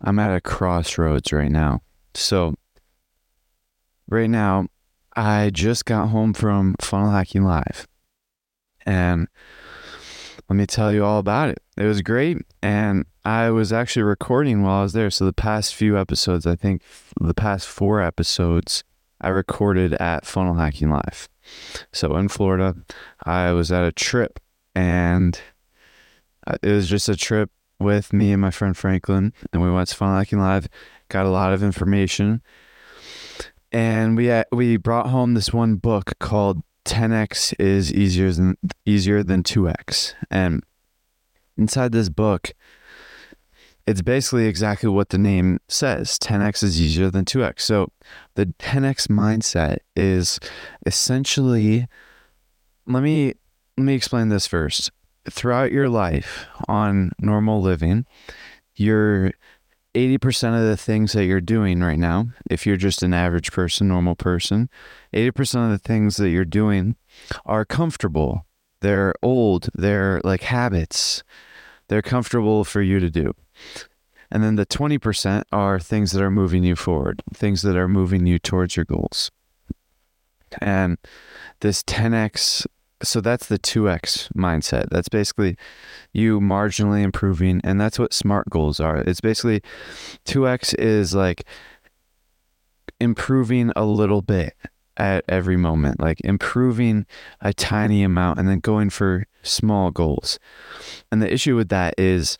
I'm at a crossroads right now. So, right now, I just got home from Funnel Hacking Live. And let me tell you all about it. It was great. And I was actually recording while I was there. So, the past few episodes, I think the past four episodes, I recorded at Funnel Hacking Live. So, in Florida, I was at a trip and uh, it was just a trip with me and my friend Franklin, and we went to Funnel Hacking Live, got a lot of information, and we had, we brought home this one book called 10x is easier than easier than 2x, and inside this book, it's basically exactly what the name says. 10x is easier than 2x. So the 10x mindset is essentially let me let me explain this first throughout your life on normal living, you're 80% of the things that you're doing right now, if you're just an average person, normal person, 80% of the things that you're doing are comfortable. They're old, they're like habits. They're comfortable for you to do. And then the 20% are things that are moving you forward, things that are moving you towards your goals. And this 10x so that's the 2x mindset. That's basically you marginally improving and that's what smart goals are. It's basically 2x is like improving a little bit at every moment, like improving a tiny amount and then going for small goals. And the issue with that is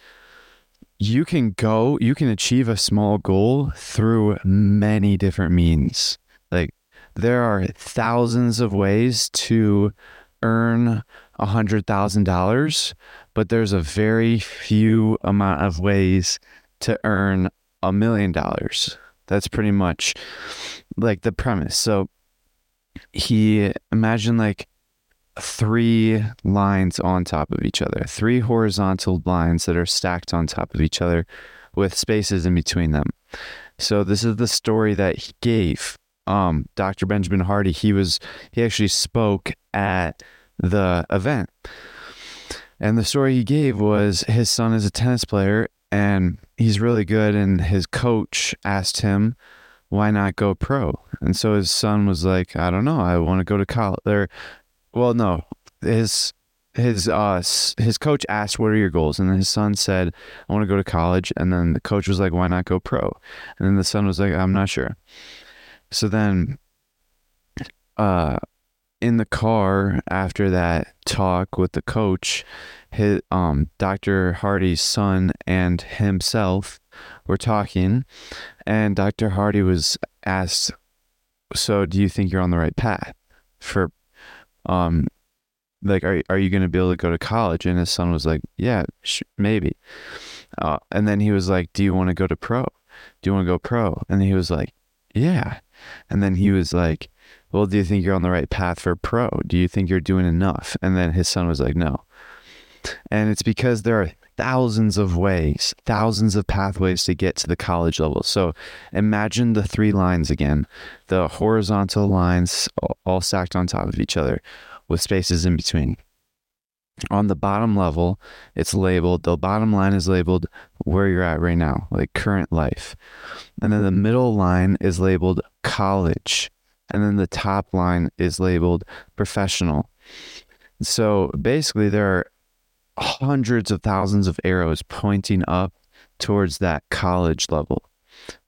you can go, you can achieve a small goal through many different means. Like there are thousands of ways to earn a hundred thousand dollars, but there's a very few amount of ways to earn a million dollars. That's pretty much like the premise. So he imagine like three lines on top of each other, three horizontal lines that are stacked on top of each other with spaces in between them. So this is the story that he gave um, Dr. Benjamin Hardy, he was he actually spoke at the event. And the story he gave was his son is a tennis player and he's really good and his coach asked him why not go pro? And so his son was like, I don't know, I want to go to college. There well, no. His his uh his coach asked what are your goals and then his son said i want to go to college and then the coach was like why not go pro and then the son was like i'm not sure so then, uh, in the car after that talk with the coach, his um Dr. Hardy's son and himself were talking, and Dr. Hardy was asked, "So, do you think you're on the right path for um like are are you going to be able to go to college?" And his son was like, "Yeah, sh- maybe." Uh, and then he was like, "Do you want to go to pro? Do you want to go pro?" And he was like, "Yeah." And then he was like, Well, do you think you're on the right path for pro? Do you think you're doing enough? And then his son was like, No. And it's because there are thousands of ways, thousands of pathways to get to the college level. So imagine the three lines again the horizontal lines all stacked on top of each other with spaces in between. On the bottom level, it's labeled, the bottom line is labeled where you're at right now, like current life. And then the mm-hmm. middle line is labeled college. And then the top line is labeled professional. So basically, there are hundreds of thousands of arrows pointing up towards that college level.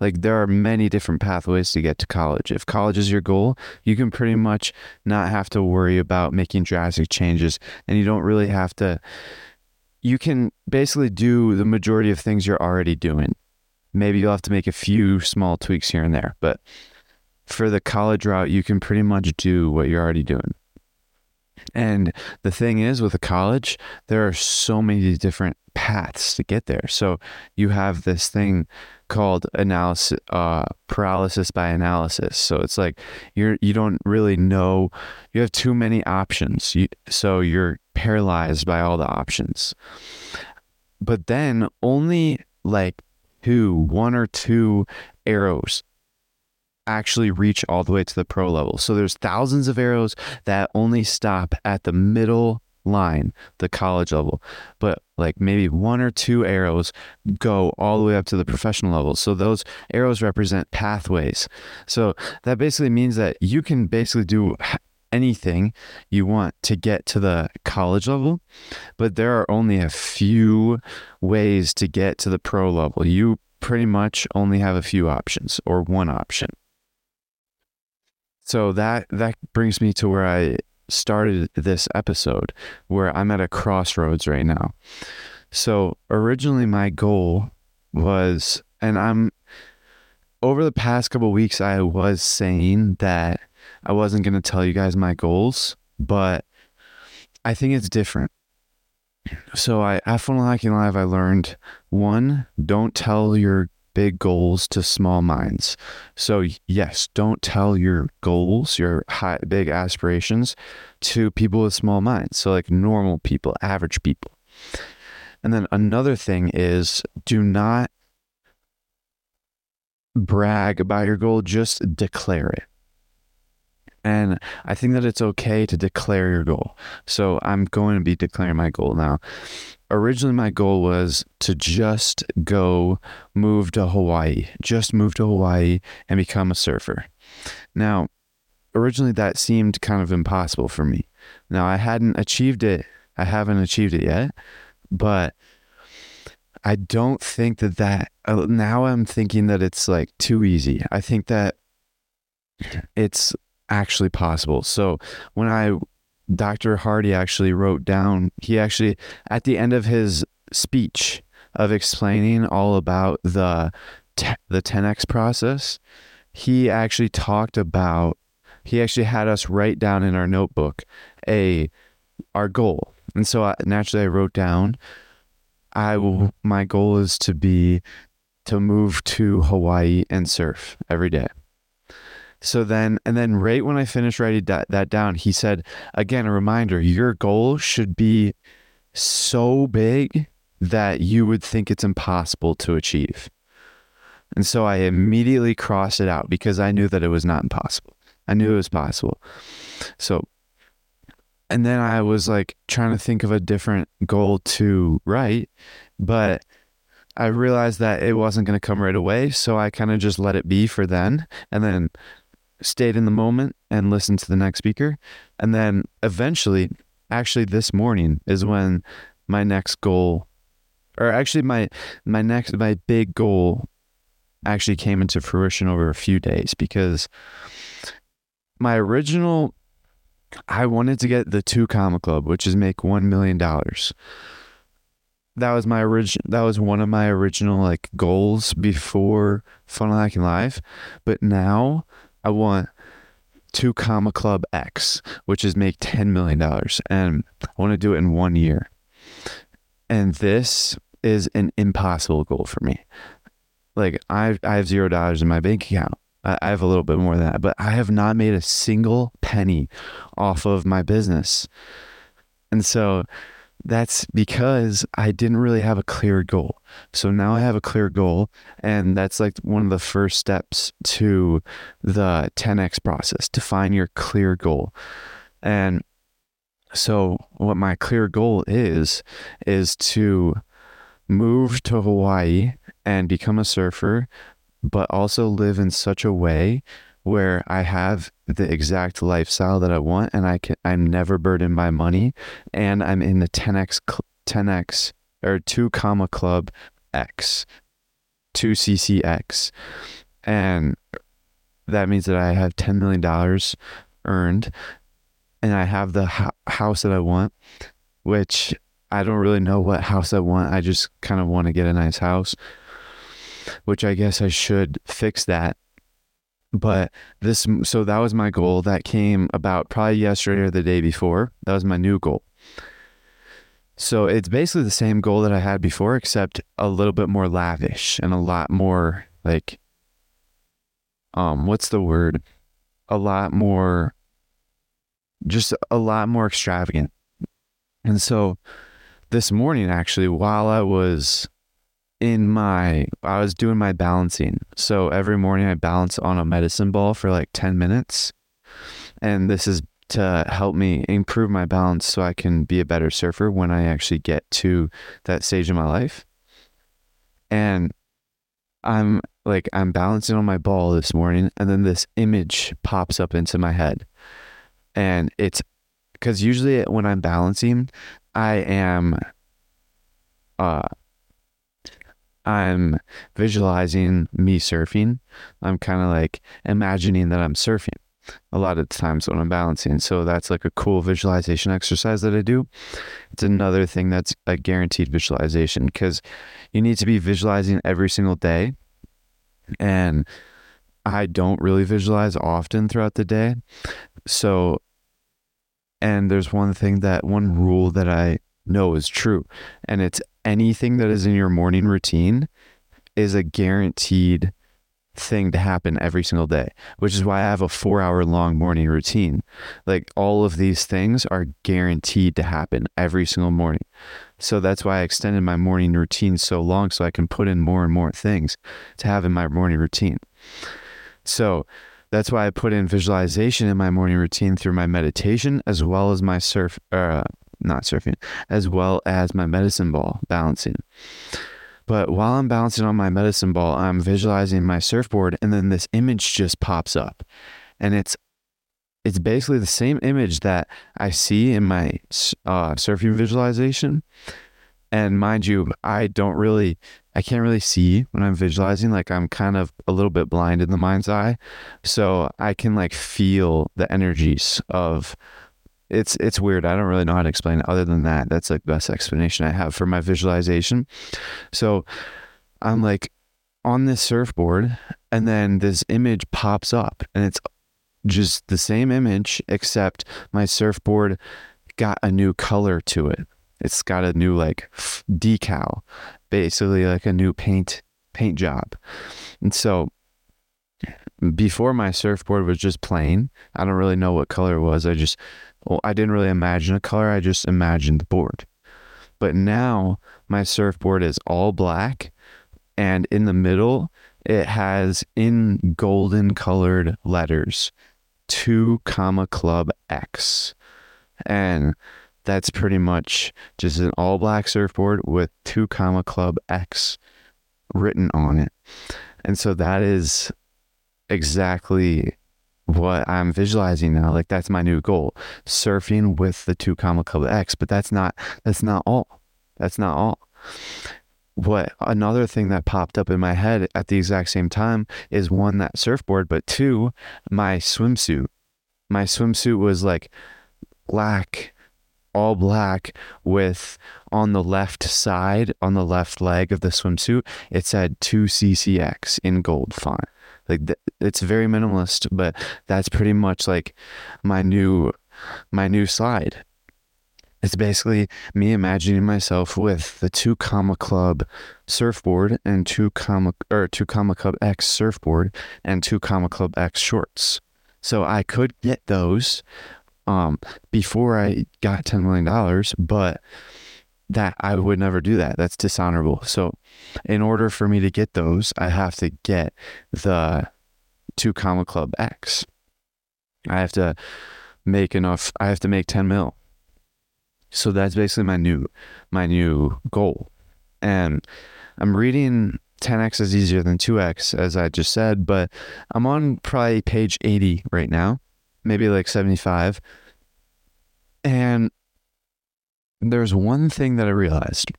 Like there are many different pathways to get to college. If college is your goal, you can pretty much not have to worry about making drastic changes and you don't really have to you can basically do the majority of things you're already doing. Maybe you'll have to make a few small tweaks here and there, but for the college route, you can pretty much do what you're already doing. And the thing is, with a college, there are so many different paths to get there. So you have this thing called analysis uh, paralysis by analysis. So it's like you're you don't really know you have too many options. You, so you're paralyzed by all the options. But then only like two, one or two arrows actually reach all the way to the pro level. So there's thousands of arrows that only stop at the middle line, the college level, but like maybe one or two arrows go all the way up to the professional level. So those arrows represent pathways. So that basically means that you can basically do anything you want to get to the college level, but there are only a few ways to get to the pro level. You pretty much only have a few options or one option. So that that brings me to where I started this episode where I'm at a crossroads right now. So originally my goal was and I'm over the past couple weeks I was saying that I wasn't going to tell you guys my goals, but I think it's different. So I at Funnel Hacking Live I learned one, don't tell your big goals to small minds. So yes, don't tell your goals, your high big aspirations to people with small minds. So like normal people, average people. And then another thing is do not brag about your goal, just declare it. And I think that it's okay to declare your goal. So I'm going to be declaring my goal now originally my goal was to just go move to Hawaii, just move to Hawaii and become a surfer. Now, originally that seemed kind of impossible for me. Now, I hadn't achieved it. I haven't achieved it yet, but I don't think that that uh, now I'm thinking that it's like too easy. I think that it's actually possible. So, when I Dr. Hardy actually wrote down, he actually, at the end of his speech of explaining all about the, the 10X process, he actually talked about, he actually had us write down in our notebook a, our goal. And so I, naturally I wrote down, I will, my goal is to be, to move to Hawaii and surf every day. So then, and then right when I finished writing that, that down, he said, again, a reminder your goal should be so big that you would think it's impossible to achieve. And so I immediately crossed it out because I knew that it was not impossible. I knew it was possible. So, and then I was like trying to think of a different goal to write, but I realized that it wasn't going to come right away. So I kind of just let it be for then. And then stayed in the moment and listened to the next speaker. And then eventually, actually this morning is when my next goal or actually my my next my big goal actually came into fruition over a few days because my original I wanted to get the two comma club, which is make one million dollars. That was my original. That was one of my original like goals before Funnel Hacking Live, but now I want two comma club X, which is make $10 million. And I want to do it in one year. And this is an impossible goal for me. Like I, I have zero dollars in my bank account. I, I have a little bit more than that, but I have not made a single penny off of my business. And so that's because I didn't really have a clear goal. So now I have a clear goal, and that's like one of the first steps to the 10x process define your clear goal. And so, what my clear goal is, is to move to Hawaii and become a surfer, but also live in such a way where I have the exact lifestyle that I want and I can I'm never burdened by money and I'm in the 10x 10x or 2 comma club X 2 CCX and that means that I have 10 million dollars earned and I have the ho- house that I want which I don't really know what house I want I just kind of want to get a nice house which I guess I should fix that but this, so that was my goal. That came about probably yesterday or the day before. That was my new goal. So it's basically the same goal that I had before, except a little bit more lavish and a lot more like, um, what's the word? A lot more, just a lot more extravagant. And so this morning, actually, while I was in my I was doing my balancing. So every morning I balance on a medicine ball for like 10 minutes. And this is to help me improve my balance so I can be a better surfer when I actually get to that stage in my life. And I'm like, I'm balancing on my ball this morning, and then this image pops up into my head. And it's because usually when I'm balancing, I am, uh, I'm visualizing me surfing. I'm kind of like imagining that I'm surfing a lot of times when I'm balancing. So that's like a cool visualization exercise that I do. It's another thing that's a guaranteed visualization because you need to be visualizing every single day. And I don't really visualize often throughout the day. So, and there's one thing that one rule that I know is true, and it's anything that is in your morning routine is a guaranteed thing to happen every single day, which is why I have a four hour long morning routine. Like all of these things are guaranteed to happen every single morning. So that's why I extended my morning routine so long so I can put in more and more things to have in my morning routine. So that's why I put in visualization in my morning routine through my meditation as well as my surf, uh, not surfing, as well as my medicine ball balancing. But while I'm balancing on my medicine ball, I'm visualizing my surfboard, and then this image just pops up, and it's it's basically the same image that I see in my uh, surfing visualization. And mind you, I don't really, I can't really see when I'm visualizing. Like I'm kind of a little bit blind in the mind's eye, so I can like feel the energies of it's it's weird. I don't really know how to explain it other than that. That's like the best explanation I have for my visualization. So I'm like on this surfboard and then this image pops up and it's just the same image except my surfboard got a new color to it. It's got a new like decal, basically like a new paint paint job. And so before my surfboard was just plain. I don't really know what color it was. I just well, I didn't really imagine a color, I just imagined the board. But now my surfboard is all black, and in the middle, it has in golden colored letters two comma club X. And that's pretty much just an all black surfboard with two comma club X written on it. And so that is exactly what I'm visualizing now. Like that's my new goal. Surfing with the two comma club X, but that's not that's not all. That's not all. What another thing that popped up in my head at the exact same time is one that surfboard, but two, my swimsuit. My swimsuit was like black, all black with on the left side, on the left leg of the swimsuit, it said 2CCX in gold font. Like th- it's very minimalist, but that's pretty much like my new my new slide. It's basically me imagining myself with the two comma club surfboard and two comma or two comma club X surfboard and two comma club X shorts. So I could get those um, before I got ten million dollars, but that I would never do that. That's dishonorable. So, in order for me to get those, I have to get the two comma club X. I have to make enough. I have to make 10 mil. So that's basically my new, my new goal. And I'm reading 10x is easier than 2x, as I just said, but I'm on probably page 80 right now, maybe like 75. And there's one thing that I realized.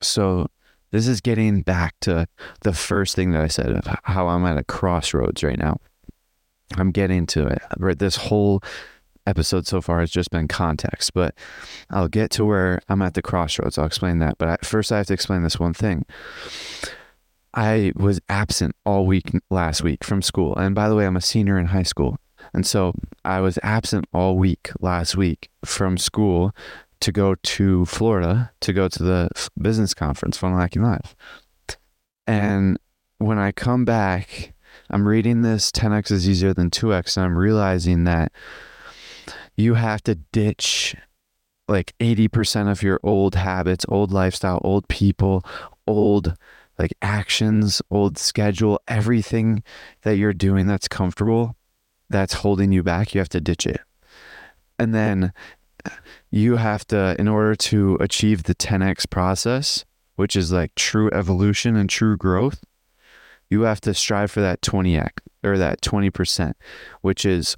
So this is getting back to the first thing that I said of how I'm at a crossroads right now. I'm getting to it. Right, this whole episode so far has just been context, but I'll get to where I'm at the crossroads. I'll explain that. But first, I have to explain this one thing. I was absent all week last week from school. And by the way, I'm a senior in high school. And so I was absent all week last week from school to go to Florida to go to the business conference, Funnel Hacking Live. And when I come back, I'm reading this 10x is easier than 2x, and I'm realizing that you have to ditch like 80% of your old habits, old lifestyle, old people, old like actions, old schedule, everything that you're doing that's comfortable that's holding you back, you have to ditch it. And then you have to, in order to achieve the 10x process, which is like true evolution and true growth, you have to strive for that 20x or that 20%, which is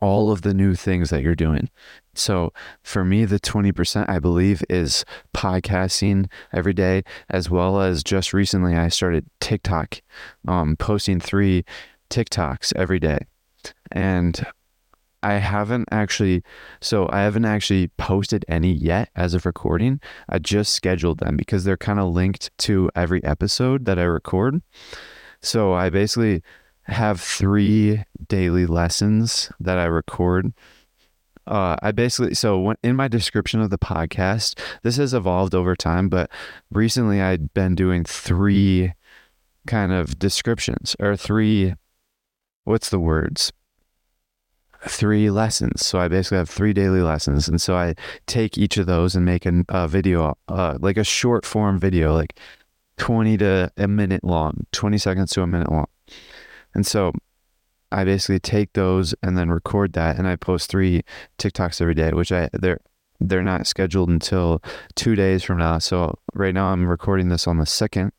all of the new things that you're doing. So for me, the 20% I believe is podcasting every day, as well as just recently I started TikTok, um, posting three TikToks every day. And I haven't actually, so I haven't actually posted any yet as of recording. I just scheduled them because they're kind of linked to every episode that I record. So I basically have three daily lessons that I record. Uh, I basically, so when, in my description of the podcast, this has evolved over time, but recently I'd been doing three kind of descriptions or three, what's the words? Three lessons. So I basically have three daily lessons. And so I take each of those and make a, video, uh, like a short form video, like 20 to a minute long, 20 seconds to a minute long. And so I basically take those and then record that and I post three TikToks every day, which I they're they're not scheduled until two days from now. So right now I'm recording this on the second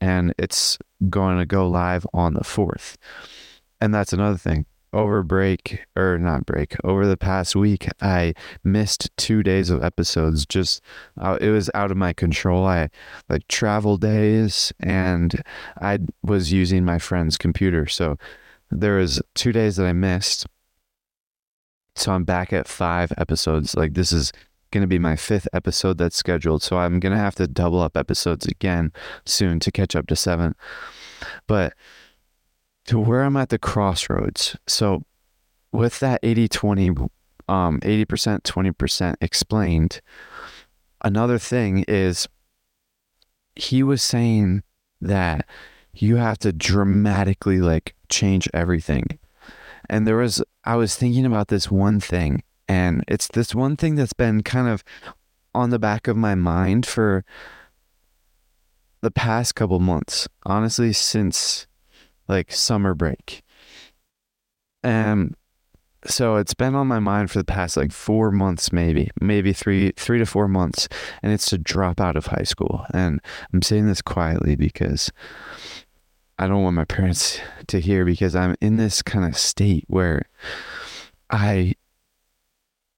and it's going to go live on the fourth. And that's another thing. Over break or not break, over the past week, I missed two days of episodes. Just uh, it was out of my control. I like travel days, and I was using my friend's computer, so there was two days that I missed. So I'm back at five episodes. Like this is going to be my fifth episode that's scheduled. So I'm going to have to double up episodes again soon to catch up to seven. But to where I'm at the crossroads. So with that 80 20, um, 80%, 20% explained, another thing is he was saying that you have to dramatically like change everything. And there was, I was thinking about this one thing, and it's this one thing that's been kind of on the back of my mind for the past couple months, honestly, since like summer break. Um, so it's been on my mind for the past like four months, maybe, maybe three, three to four months, and it's to drop out of high school. And I'm saying this quietly because I don't want my parents to hear because I'm in this kind of state where I,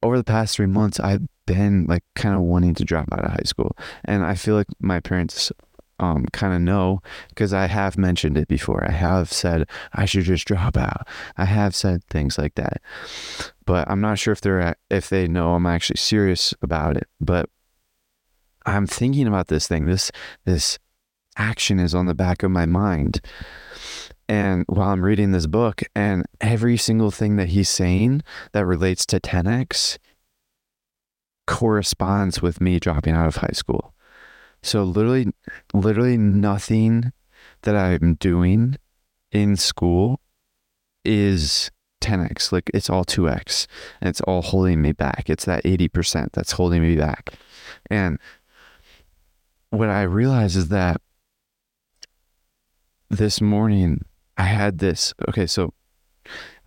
over the past three months, I've been like kind of wanting to drop out of high school. And I feel like my parents um, kind of know because I have mentioned it before. I have said I should just drop out. I have said things like that, but I'm not sure if they're if they know I'm actually serious about it. But I'm thinking about this thing. This this action is on the back of my mind. And while I'm reading this book, and every single thing that he's saying that relates to 10x corresponds with me dropping out of high school. So literally, literally nothing that I'm doing in school is 10x. Like it's all 2x and it's all holding me back. It's that 80% that's holding me back. And what I realize is that this morning I had this. Okay, so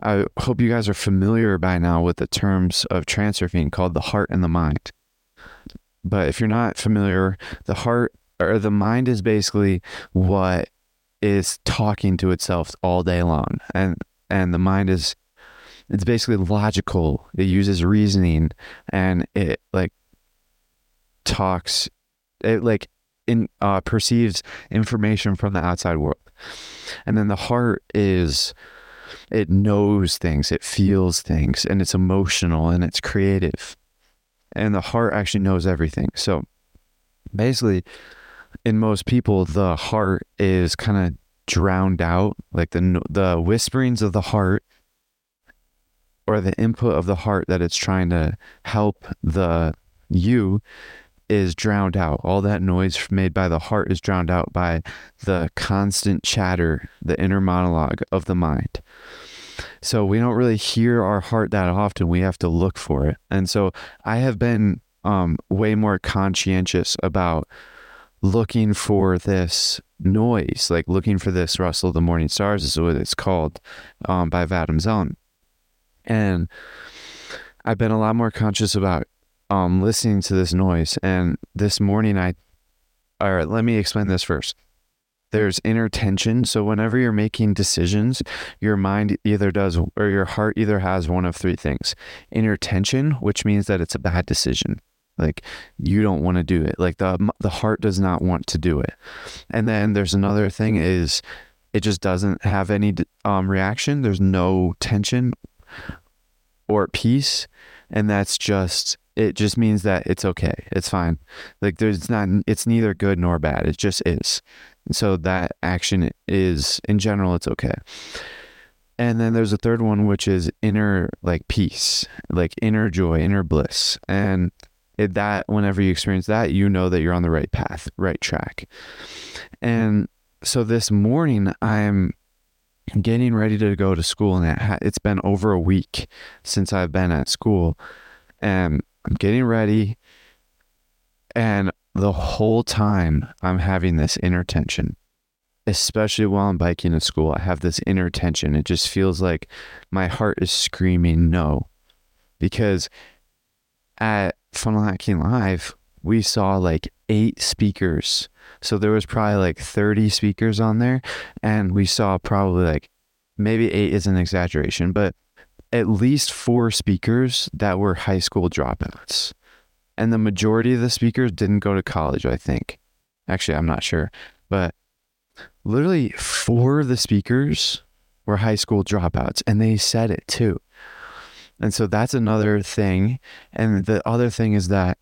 I hope you guys are familiar by now with the terms of transurfing called the heart and the mind. But if you're not familiar, the heart or the mind is basically what is talking to itself all day long. And and the mind is it's basically logical. It uses reasoning and it like talks it like in uh perceives information from the outside world. And then the heart is, it knows things, it feels things, and it's emotional and it's creative. And the heart actually knows everything. So basically, in most people, the heart is kind of drowned out, like the the whisperings of the heart or the input of the heart that it's trying to help the you is drowned out. All that noise made by the heart is drowned out by the constant chatter, the inner monologue of the mind. So we don't really hear our heart that often. We have to look for it. And so I have been um, way more conscientious about looking for this noise, like looking for this rustle of the morning stars is what it's called um, by Vadim Zeland. And I've been a lot more conscious about um, listening to this noise. And this morning, I, all right, let me explain this first. There's inner tension. So whenever you're making decisions, your mind either does, or your heart either has one of three things inner tension, which means that it's a bad decision. Like you don't want to do it. Like the the heart does not want to do it. And then there's another thing is it just doesn't have any um, reaction. There's no tension or peace, and that's just it. Just means that it's okay. It's fine. Like there's not. It's neither good nor bad. It just is. So that action is in general it's okay. And then there's a third one, which is inner like peace, like inner joy, inner bliss. And it, that whenever you experience that, you know that you're on the right path, right track. And so this morning, I'm getting ready to go to school, and it ha- it's been over a week since I've been at school, and I'm getting ready, and the whole time I'm having this inner tension, especially while I'm biking to school. I have this inner tension. It just feels like my heart is screaming no, because at Funnel Hacking Live, we saw like eight speakers. So there was probably like 30 speakers on there. And we saw probably like maybe eight is an exaggeration, but at least four speakers that were high school dropouts. And the majority of the speakers didn't go to college, I think. Actually, I'm not sure. But literally, four of the speakers were high school dropouts. And they said it too. And so that's another thing. And the other thing is that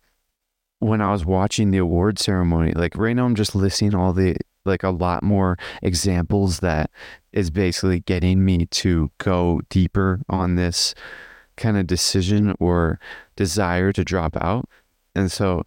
when I was watching the award ceremony, like right now I'm just listing all the like a lot more examples that is basically getting me to go deeper on this kind of decision or desire to drop out. And so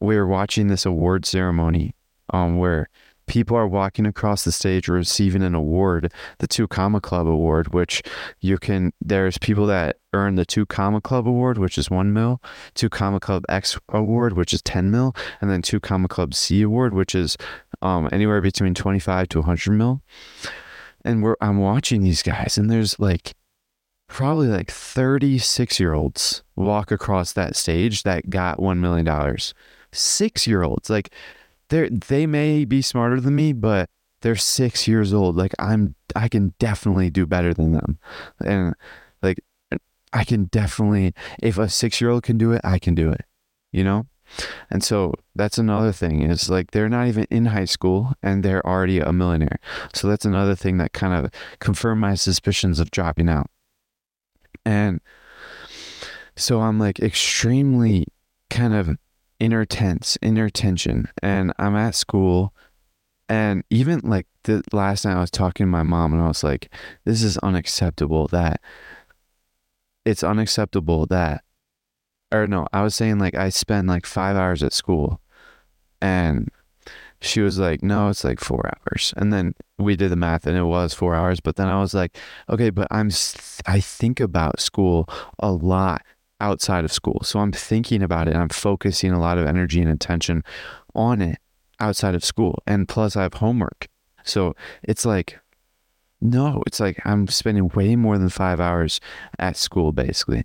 we were watching this award ceremony um where people are walking across the stage receiving an award, the Two Comma Club Award, which you can, there's people that earn the Two Comma Club Award, which is one mil, Two Comma Club X Award, which is 10 mil, and then Two Comma Club C Award, which is um, anywhere between 25 to 100 mil. And we're, I'm watching these guys, and there's like, probably like 36 year olds walk across that stage that got $1 million. Six year olds. Like, they they may be smarter than me, but they're six years old. Like I'm, I can definitely do better than them, and like I can definitely, if a six year old can do it, I can do it. You know, and so that's another thing is like they're not even in high school and they're already a millionaire. So that's another thing that kind of confirmed my suspicions of dropping out. And so I'm like extremely kind of inner tense, inner tension. And I'm at school. And even like the last night I was talking to my mom and I was like, this is unacceptable that it's unacceptable that or no, I was saying like I spend like five hours at school and she was like, no, it's like four hours. And then we did the math and it was four hours. But then I was like, okay, but I'm, I think about school a lot outside of school. So I'm thinking about it and I'm focusing a lot of energy and attention on it outside of school. And plus, I have homework. So it's like, no, it's like I'm spending way more than five hours at school, basically.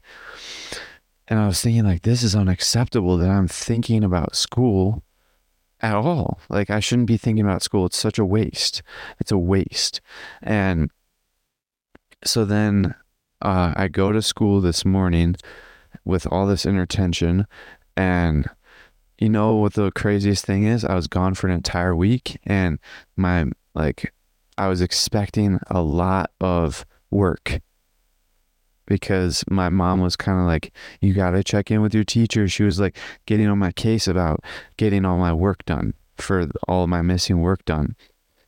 And I was thinking, like, this is unacceptable that I'm thinking about school at all. Like, I shouldn't be thinking about school. It's such a waste. It's a waste. And so then uh, I go to school this morning with all this inner tension. And you know what the craziest thing is? I was gone for an entire week and my, like, I was expecting a lot of work because my mom was kind of like, you got to check in with your teacher. She was like getting on my case about getting all my work done for all my missing work done.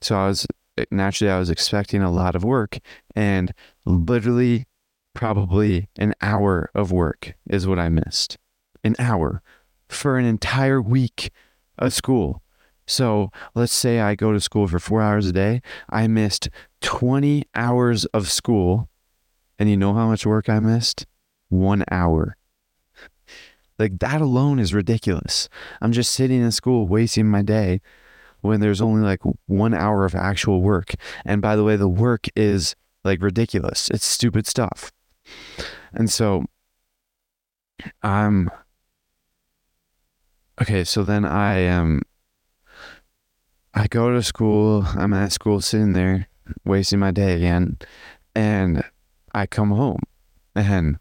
So I was eh, naturally, I was expecting a lot of work and literally probably an hour of work is what I missed. An hour for an entire week of school. So let's say I go to school for four hours a day. I missed 20 hours of school. And you know how much work I missed? One hour. Like that alone is ridiculous. I'm just sitting in school wasting my day when there's only like one hour of actual work. And by the way, the work is like ridiculous. It's stupid stuff. And so I'm okay. So then I am, I go to school. I'm at school sitting there wasting my day again. And I come home and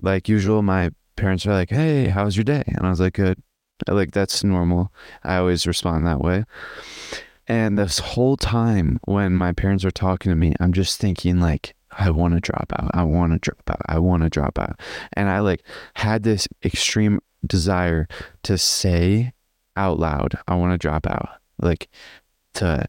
like usual, my parents are like, Hey, how's your day? And I was like, good. Like that's normal. I always respond that way. And this whole time when my parents are talking to me, I'm just thinking like, I want to drop out. I want to drop out. I want to drop out. And I like had this extreme desire to say out loud, I want to drop out. Like to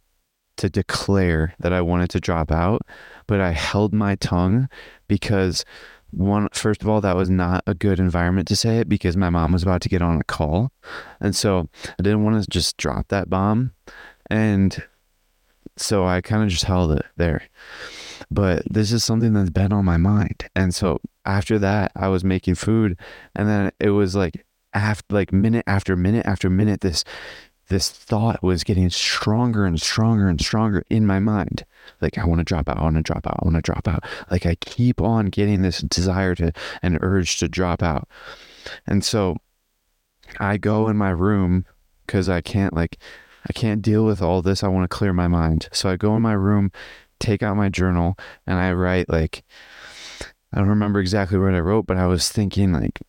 to declare that I wanted to drop out, but I held my tongue because one first of all that was not a good environment to say it because my mom was about to get on a call. And so i didn't want to just drop that bomb. And so i kind of just held it there. But this is something that's been on my mind. And so after that i was making food. And then it was like after like minute after minute after minute this this thought was getting stronger and stronger and stronger in my mind. Like, I want to drop out, I want to drop out, I want to drop out. Like, I keep on getting this desire to, an urge to drop out. And so I go in my room because I can't, like, I can't deal with all this. I want to clear my mind. So I go in my room, take out my journal, and I write, like, I don't remember exactly what I wrote, but I was thinking, like,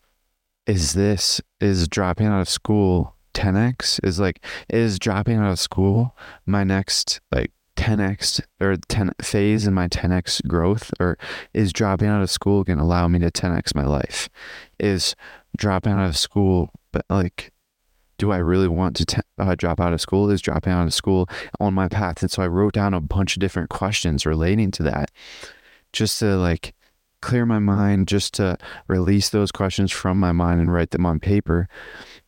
is this, is dropping out of school 10x is like is dropping out of school my next like 10x or 10 phase in my 10x growth or is dropping out of school going to allow me to 10x my life is dropping out of school but like do I really want to uh, drop out of school? Is dropping out of school on my path? And so I wrote down a bunch of different questions relating to that just to like clear my mind, just to release those questions from my mind and write them on paper.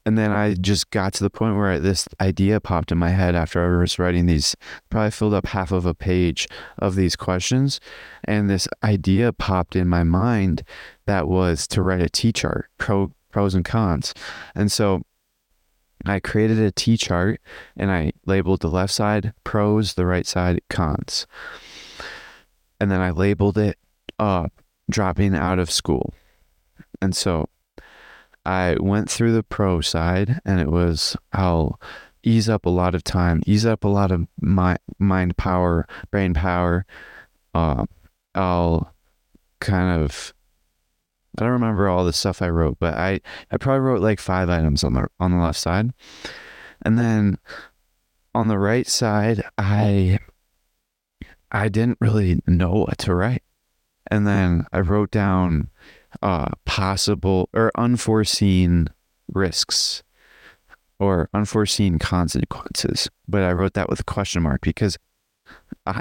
And then I just got to the point where this idea popped in my head after I was writing these, probably filled up half of a page of these questions. And this idea popped in my mind that was to write a T chart, pro, pros and cons. And so I created a T chart and I labeled the left side pros, the right side cons. And then I labeled it uh, dropping out of school. And so I went through the pro side and it was I'll ease up a lot of time, ease up a lot of my mind power, brain power. Uh, I'll kind of I don't remember all the stuff I wrote, but I I probably wrote like five items on the on the left side. And then on the right side, I I didn't really know what to write. And then I wrote down uh, possible or unforeseen risks or unforeseen consequences. But I wrote that with a question mark because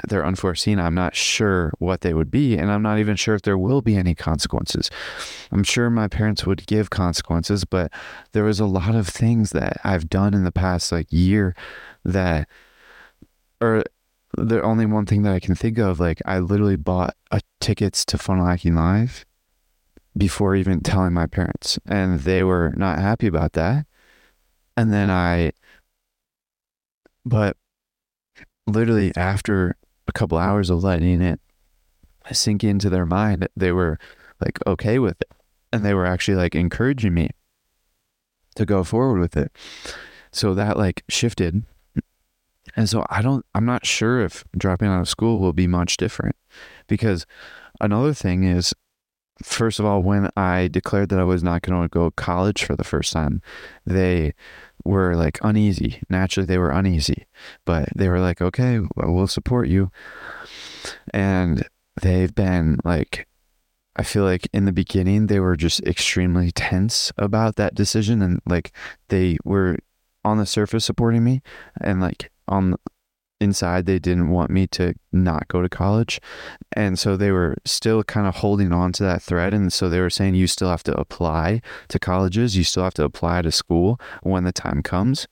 they're unforeseen. I'm not sure what they would be, and I'm not even sure if there will be any consequences. I'm sure my parents would give consequences, but there was a lot of things that I've done in the past like year that, or the only one thing that I can think of, like I literally bought a tickets to Funnel Hacking Live before even telling my parents. And they were not happy about that. And then I, but literally after a couple hours of letting it sink into their mind, they were like okay with it. And they were actually like encouraging me to go forward with it. So that like shifted. And so I don't, I'm not sure if dropping out of school will be much different because another thing is first of all, when I declared that I was not going to go to college for the first time, they were like uneasy. Naturally, they were uneasy, but they were like, okay, well, support you. And they've been like, I feel like in the beginning, they were just extremely tense about that decision. And like they were on the surface supporting me and like on inside they didn't want me to not go to college. And so they were still kind of holding on to that thread. And so they were saying you still have to apply to colleges. You still have to apply to school when the time comes.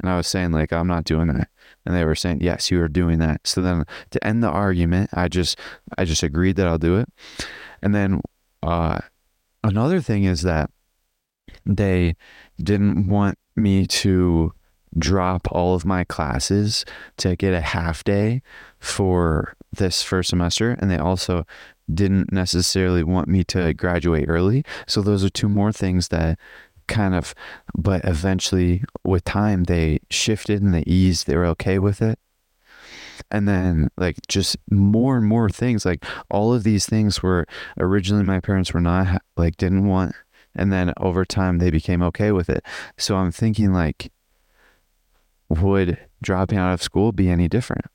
And i was saying like i'm not doing that. And they were saying yes you are doing that. So then to end the argument i just i just agreed that i'll do it. And then uh another thing is that they didn't want me to drop all of my classes to get a half day for this first semester and they also didn't necessarily want me to graduate early. So those are two more things that kind of but eventually with time they shifted and they eased they were okay with it. And then like just more and more things like all of these things were originally my parents were not like didn't want and then over time they became okay with it. So i'm thinking like would dropping out of school be any different?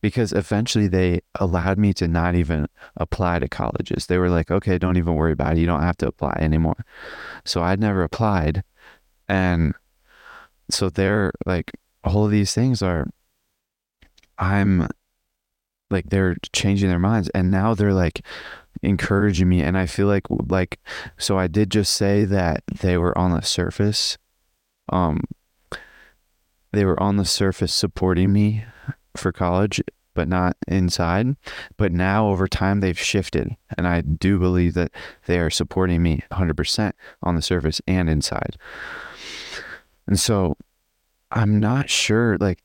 Because eventually they allowed me to not even apply to colleges. They were like okay don't even worry about it. You don't have to apply anymore. So i'd never applied. And so they're like all of these things are i'm like they're changing their minds. And now they're like encouraging me. And i feel like like so i did just say that they were on the surface um they were on the surface supporting me for college but not inside but now over time they've shifted and i do believe that they are supporting me 100% on the surface and inside and so i'm not sure like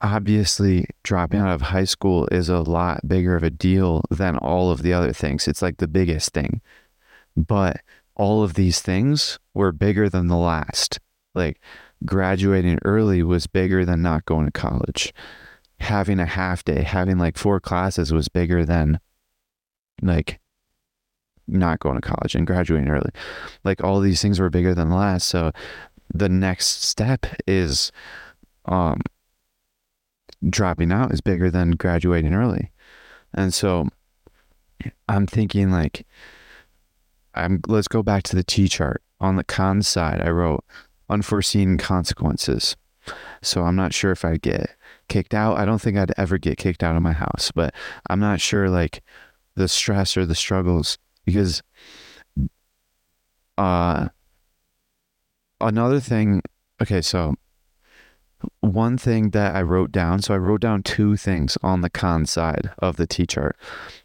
obviously dropping out of high school is a lot bigger of a deal than all of the other things. It's like the biggest thing. But all of these things were bigger than the last. Like graduating early was bigger than not going to college. Having a half day, having like four classes was bigger than like not going to college and graduating early. Like all these things were bigger than the last. So the next step is um dropping out is bigger than graduating early. And so I'm thinking like I'm let's go back to the T chart. On the con side, I wrote unforeseen consequences. So I'm not sure if I'd get kicked out. I don't think I'd ever get kicked out of my house, but I'm not sure like the stress or the struggles because uh another thing okay, so one thing that I wrote down. So I wrote down two things on the con side of the T chart.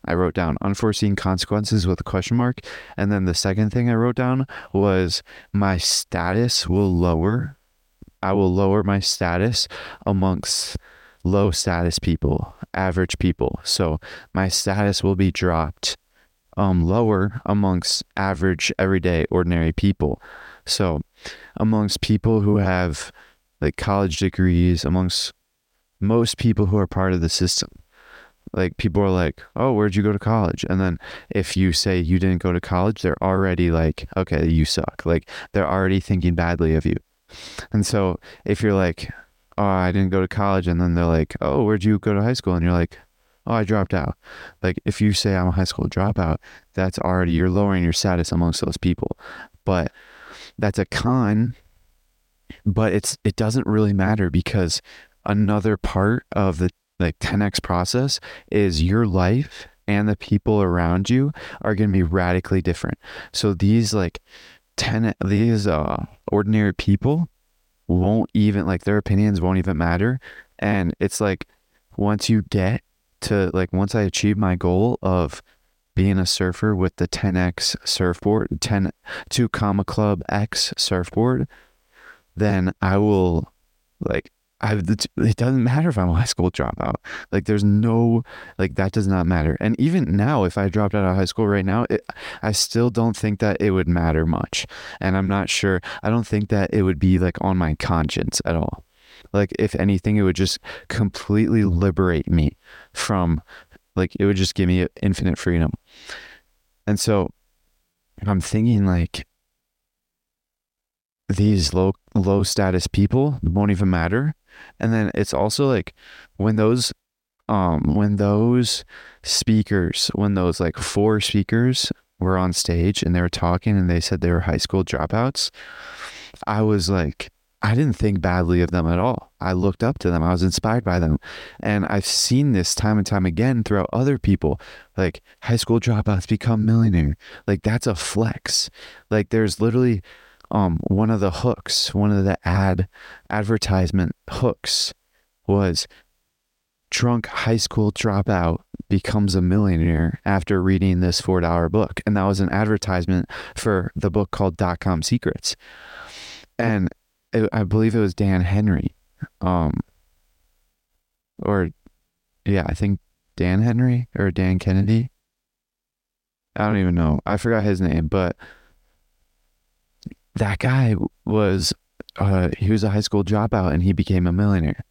I wrote down unforeseen consequences with a question mark. And then the second thing I wrote down was my status will lower. I will lower my status amongst low status people, average people. So my status will be dropped um, lower amongst average, everyday, ordinary people. So amongst people who have like college degrees amongst most people who are part of the system. Like people are like, "Oh, where'd you go to college?" And then if you say you didn't go to college, they're already like, "Okay, you suck." Like they're already thinking badly of you. And so if you're like, "Oh, I didn't go to college," and then they're like, "Oh, where'd you go to high school?" and you're like, "Oh, I dropped out." Like if you say I'm a high school dropout, that's already you're lowering your status amongst those people. But that's a con but it's it doesn't really matter because another part of the like 10x process is your life and the people around you are going to be radically different. So these like 10 these uh ordinary people won't even like their opinions won't even matter and it's like once you get to like once I achieve my goal of being a surfer with the 10x surfboard 10 2 comma club x surfboard then I will like I it doesn't matter if I'm a high school dropout. Like there's no like that does not matter. And even now, if I dropped out of high school right now, it, I still don't think that it would matter much. And I'm not sure. I don't think that it would be like on my conscience at all. Like if anything, it would just completely liberate me from like it would just give me infinite freedom. And so I'm thinking like these low low status people won't even matter. And then it's also like when those um when those speakers when those like four speakers were on stage and they were talking and they said they were high school dropouts i was like i didn't think badly of them at all. I looked up to them. I was inspired by them. And i've seen this time and time again throughout other people. Like high school dropouts become millionaire. Like that's a flex. Like there's literally um, one of the hooks, one of the ad advertisement hooks was drunk high school dropout becomes a millionaire after reading this $4 book. And that was an advertisement for the book called Dot Com Secrets. And it, I believe it was Dan Henry. Um, or, yeah, I think Dan Henry or Dan Kennedy. I don't even know. I forgot his name, but that guy was uh, he was a high school dropout and he became a millionaire.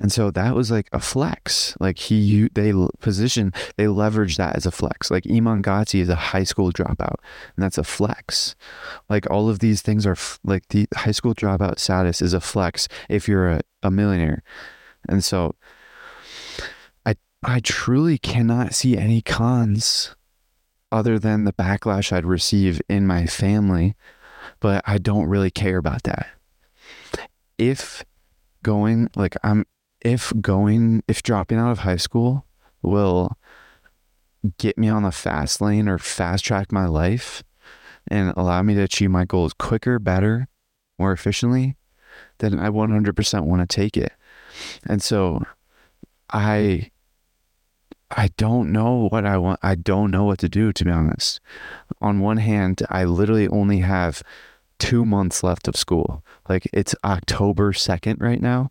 And so that was like a flex. Like he, they position, they leverage that as a flex. Like Iman Gadzhi is a high school dropout, and that's a flex. Like all of these things are like the high school dropout status is a flex if you're a, a millionaire. And so I, I truly cannot see any cons other than the backlash I'd receive in my family but I don't really care about that. If going, like, I'm, if going, if dropping out of high school will get me on the fast lane or fast track my life and allow me to achieve my goals quicker, better, more efficiently, then I 100% want to take it. And so I I don't know what I want. I don't know what to do, to be honest. On one hand, I literally only have two months left of school. Like it's October 2nd right now.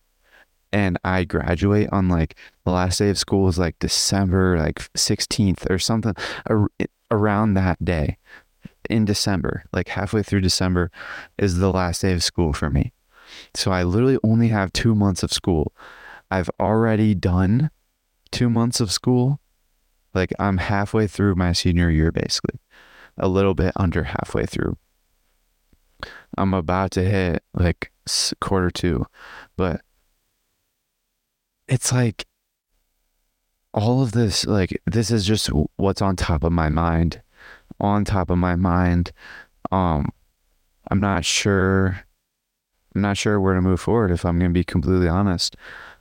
And I graduate on like the last day of school is like December like 16th or something around that day in December. Like halfway through December is the last day of school for me. So I literally only have two months of school. I've already done two months of school. Like I'm halfway through my senior year, basically, a little bit under halfway through. I'm about to hit like quarter two, but it's like all of this, like, this is just what's on top of my mind. On top of my mind. Um, I'm not sure. I'm not sure where to move forward if I'm going to be completely honest.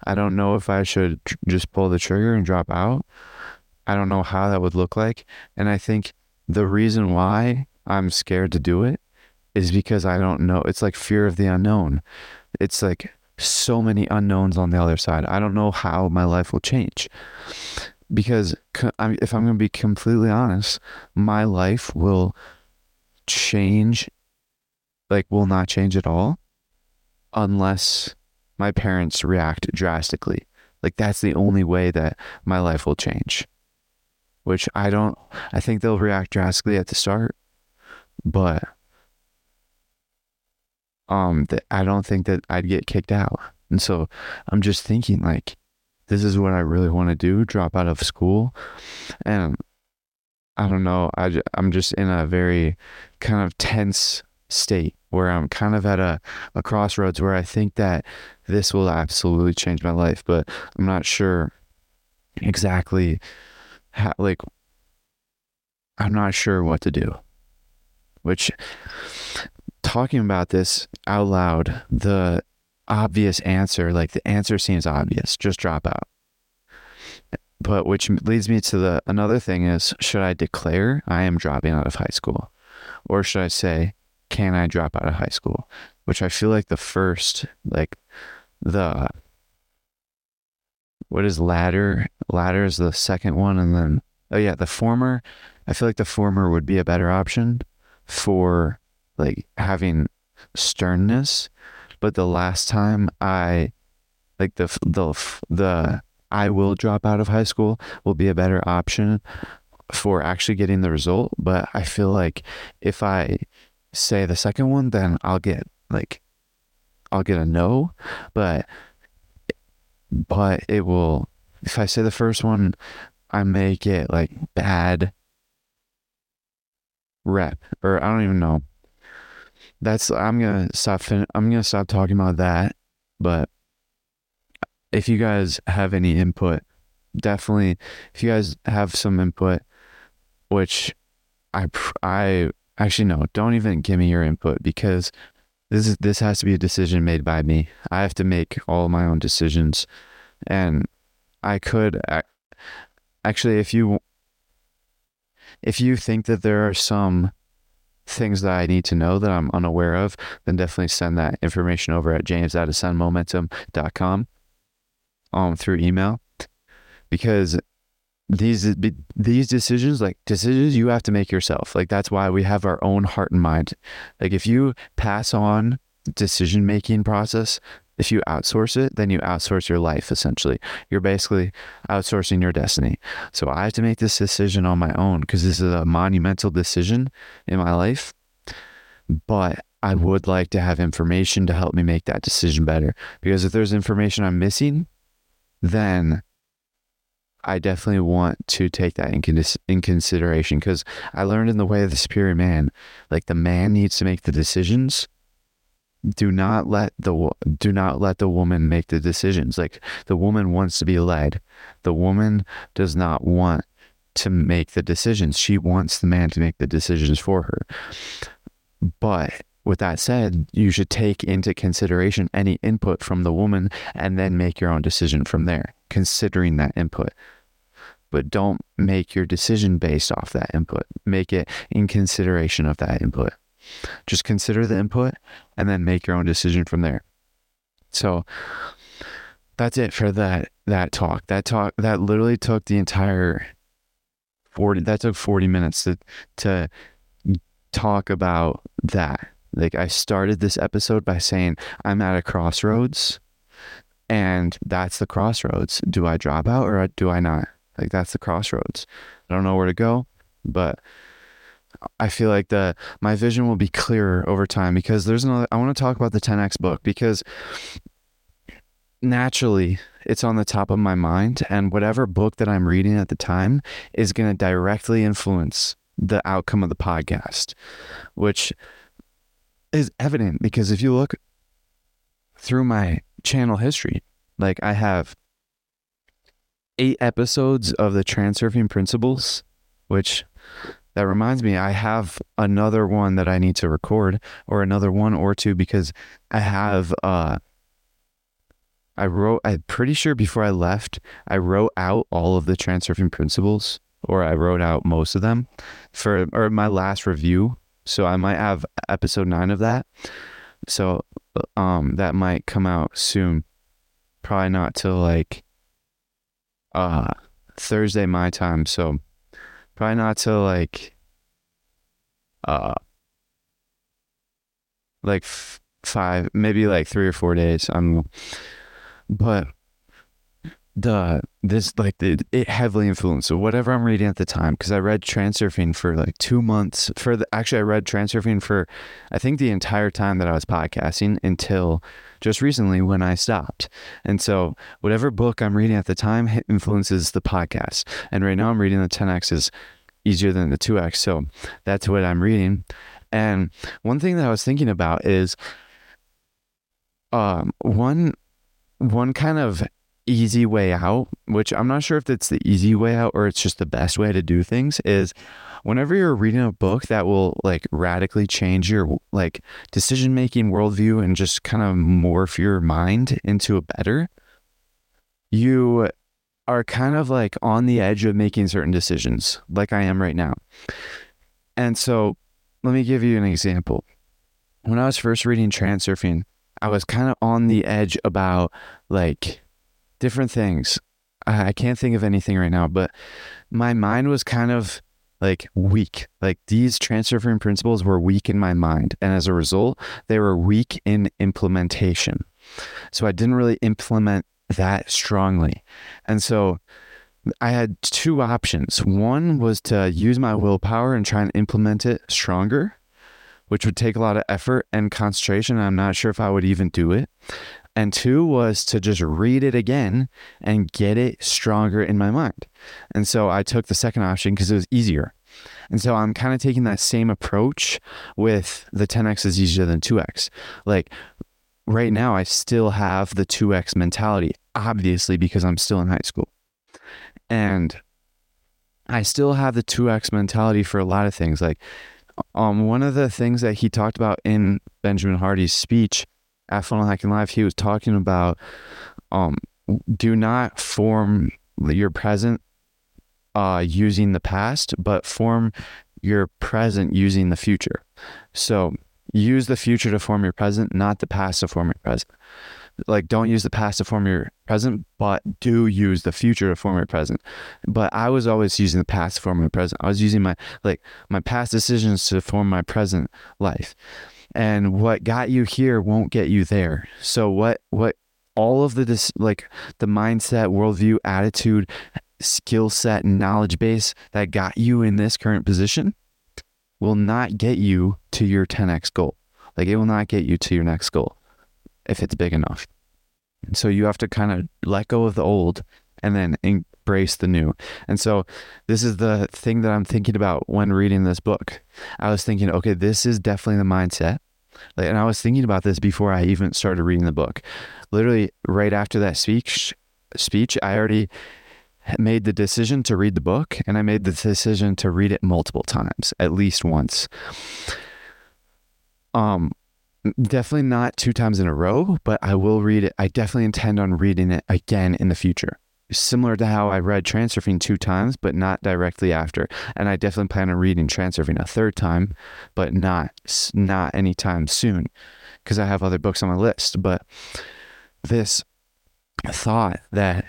I don't know if I should tr- just pull the trigger and drop out. I don't know how that would look like. And I think the reason why I'm scared to do it is because I don't know. It's like fear of the unknown. It's like so many unknowns on the other side. I don't know how my life will change. Because if I'm going to be completely honest, my life will change, like, will not change at all unless my parents react drastically. Like, that's the only way that my life will change. Which I don't, I think they'll react drastically at the start, but um that I don't think that I'd get kicked out. And so I'm just thinking like this is what I really want to do, drop out of school. And I don't know, I I'm just in a very kind of tense state where I'm kind of at a, a crossroads where I think that this will absolutely change my life, but I'm not sure exactly how, like, I'm not sure what to do. Which talking about this out loud, the obvious answer, like the answer seems obvious, just drop out. But which leads me to the another thing is should I declare I am dropping out of high school? Or should I say, can I drop out of high school? Which I feel like the first, like the what is ladder? Ladder is the second one, and then oh yeah, the former. I feel like the former would be a better option for like having sternness. But the last time I like the the the I will drop out of high school will be a better option for actually getting the result. But I feel like if I say the second one, then I'll get like I'll get a no. But but it will if I say the first one, I may get like bad rep or I don't even know that's I'm gonna stop. Fin- I'm gonna stop talking about that. But if you guys have any input, definitely. If you guys have some input, which I I actually no, don't even give me your input because this is this has to be a decision made by me. I have to make all my own decisions, and I could actually if you if you think that there are some things that I need to know that I'm unaware of, then definitely send that information over at james at ascendmomentum.com um, through email. Because these these decisions like decisions you have to make yourself like that's why we have our own heart and mind like if you pass on decision making process if you outsource it then you outsource your life essentially you're basically outsourcing your destiny so i have to make this decision on my own because this is a monumental decision in my life but i would like to have information to help me make that decision better because if there's information i'm missing then I definitely want to take that in, in consideration because I learned in the way of the superior man, like the man needs to make the decisions. Do not let the do not let the woman make the decisions. Like the woman wants to be led. The woman does not want to make the decisions. She wants the man to make the decisions for her. But with that said, you should take into consideration any input from the woman and then make your own decision from there, considering that input but don't make your decision based off that input. Make it in consideration of that input. Just consider the input and then make your own decision from there. So that's it for that that talk. That talk that literally took the entire 40 that took 40 minutes to to talk about that. Like I started this episode by saying I'm at a crossroads and that's the crossroads. Do I drop out or do I not? Like that's the crossroads. I don't know where to go, but I feel like the my vision will be clearer over time because there's another I want to talk about the 10x book because naturally it's on the top of my mind and whatever book that I'm reading at the time is going to directly influence the outcome of the podcast, which is evident because if you look through my channel history, like I have eight episodes of the Transurfing Principles, which that reminds me, I have another one that I need to record, or another one or two, because I have. uh I wrote. I'm pretty sure before I left, I wrote out all of the Transurfing Principles, or I wrote out most of them for or my last review. So I might have episode nine of that. So um, that might come out soon. Probably not till like uh Thursday my time, so probably not to like uh like f- five, maybe like three or four days. I'm, but the this like the, it heavily influenced so whatever I'm reading at the time because I read Transurfing for like two months for the actually I read Transurfing for I think the entire time that I was podcasting until just recently when I stopped. And so whatever book I'm reading at the time influences the podcast. And right now I'm reading the 10x is easier than the 2x. So that's what I'm reading. And one thing that I was thinking about is um one one kind of easy way out, which I'm not sure if it's the easy way out or it's just the best way to do things, is whenever you're reading a book that will like radically change your like decision making worldview and just kind of morph your mind into a better, you are kind of like on the edge of making certain decisions, like I am right now. And so let me give you an example. When I was first reading Transurfing, I was kind of on the edge about like different things. I can't think of anything right now, but my mind was kind of like weak. Like these Transurfing principles were weak in my mind. And as a result, they were weak in implementation. So I didn't really implement that strongly. And so I had two options. One was to use my willpower and try and implement it stronger, which would take a lot of effort and concentration. I'm not sure if I would even do it. And two was to just read it again and get it stronger in my mind. And so I took the second option because it was easier. And so I'm kind of taking that same approach with the 10x is easier than 2x. Like right now, I still have the 2x mentality, obviously, because I'm still in high school. And I still have the 2x mentality for a lot of things. Like, um, one of the things that he talked about in Benjamin Hardy's speech at Funnel Hacking Live, he was talking about um, do not form your present uh, using the past, but form your present using the future. So use the future to form your present, not the past to form your present. like don't use the past to form your present, but do use the future to form your present. But I was always using the past to form my present. I was using my like my past decisions to form my present life. And what got you here won't get you there. So what what all of the dis- like the mindset, worldview, attitude, skill set, and knowledge base that got you in this current position will not get you to your 10x goal. Like it will not get you to your next goal if it's big enough. And so you have to kind of let go of the old and then embrace the new. And so this is the thing that I'm thinking about when reading this book. I was thinking, okay, this is definitely the mindset. Like, and I was thinking about this before I even started reading the book. Literally right after that speech speech, I already made the decision to read the book and I made the decision to read it multiple times, at least once. Um definitely not two times in a row, but I will read it. I definitely intend on reading it again in the future. Similar to how I read Transurfing two times, but not directly after. And I definitely plan on reading Transurfing a third time, but not not anytime soon, because I have other books on my list. But this thought that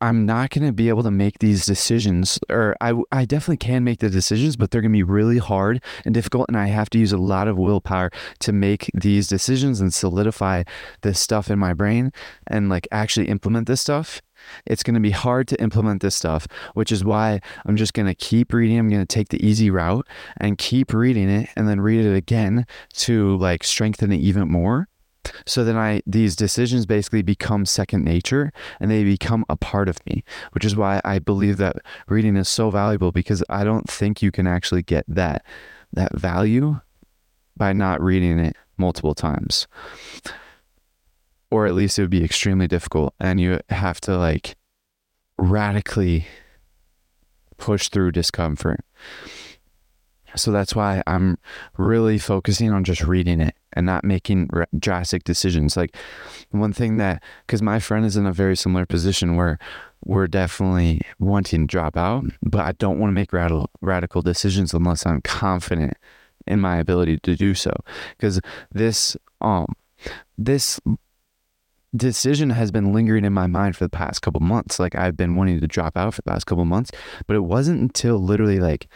I'm not going to be able to make these decisions, or I, I definitely can make the decisions, but they're going to be really hard and difficult. And I have to use a lot of willpower to make these decisions and solidify this stuff in my brain and like actually implement this stuff. It's going to be hard to implement this stuff, which is why I'm just going to keep reading. I'm going to take the easy route and keep reading it and then read it again to like strengthen it even more so then I these decisions basically become second nature and they become a part of me, which is why I believe that reading is so valuable because I don't think you can actually get that that value by not reading it multiple times. Or at least it would be extremely difficult and you have to like radically push through discomfort. So that's why I'm really focusing on just reading it and not making drastic decisions. Like one thing that, because my friend is in a very similar position where we're definitely wanting to drop out, but I don't want to make radical radical decisions unless I'm confident in my ability to do so. Because this um this decision has been lingering in my mind for the past couple months. Like I've been wanting to drop out for the past couple months, but it wasn't until literally like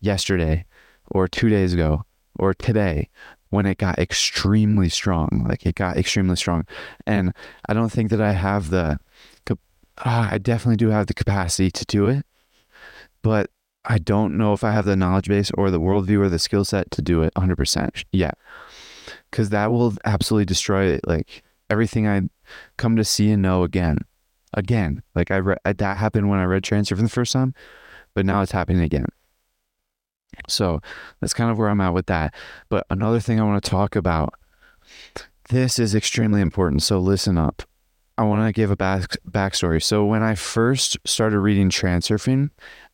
yesterday or two days ago or today when it got extremely strong. Like it got extremely strong. And I don't think that I have the, uh, I definitely do have the capacity to do it, but I don't know if I have the knowledge base or the worldview or the skill set to do it 100% yet. Because that will absolutely destroy it. Like everything I come to see and know again. Again. Like I read, that happened when I read Transfer for the first time, but now it's happening again. So that's kind of where I'm at with that. But another thing I want to talk about this is extremely important. So listen up. I want to give a back backstory. So when I first started reading Transurfing,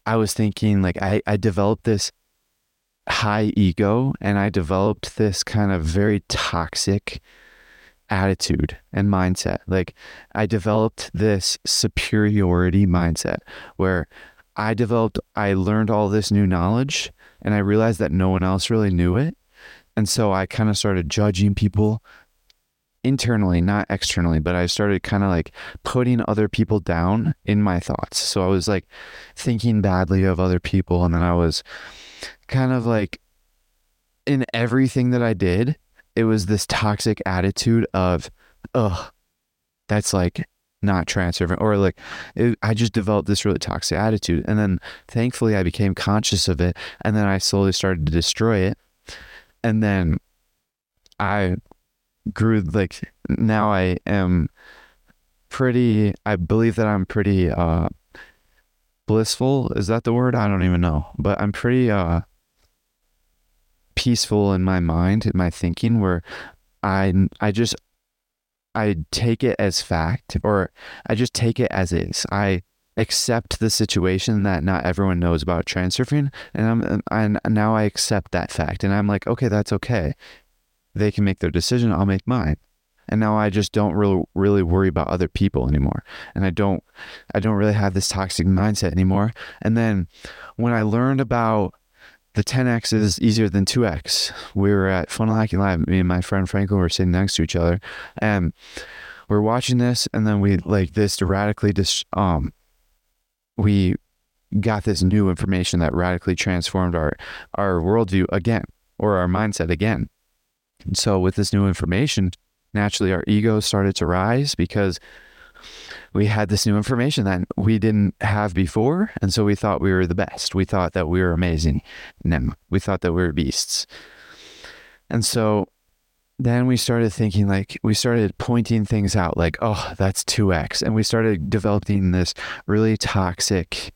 I was thinking like I, I developed this high ego and I developed this kind of very toxic attitude and mindset. Like I developed this superiority mindset where I developed I learned all this new knowledge and I realized that no one else really knew it. And so I kind of started judging people internally, not externally, but I started kind of like putting other people down in my thoughts. So I was like thinking badly of other people. And then I was kind of like in everything that I did, it was this toxic attitude of, ugh, that's like not Transurfing or like it, i just developed this really toxic attitude and then thankfully i became conscious of it and then i slowly started to destroy it and then i grew like now i am pretty i believe that i'm pretty uh blissful. Is that the word? I don't even know but i'm pretty uh peaceful in my mind in my thinking where i i just I take it as fact or I just take it as is. I accept the situation that not everyone knows about Transurfing and I'm and now I accept that fact and I'm like, okay, that's okay. They can make their decision, I'll make mine. And now I just don't really really worry about other people anymore. And I don't I don't really have this toxic mindset anymore. And then when I learned about the 10x is easier than 2x. We were at Funnel Hacking Live. Me and my friend Franklin were sitting next to each other, and we're watching this, and then we like this radically just um, we got this new information that radically transformed our our worldview again, or our mindset again. And so with this new information, naturally our ego started to rise because we had this new information that we didn't have before. And so we thought we were the best. We thought that we were amazing. No, we thought that we were beasts. And so then we started thinking like we started pointing things out like oh that's 2x and we started developing this really toxic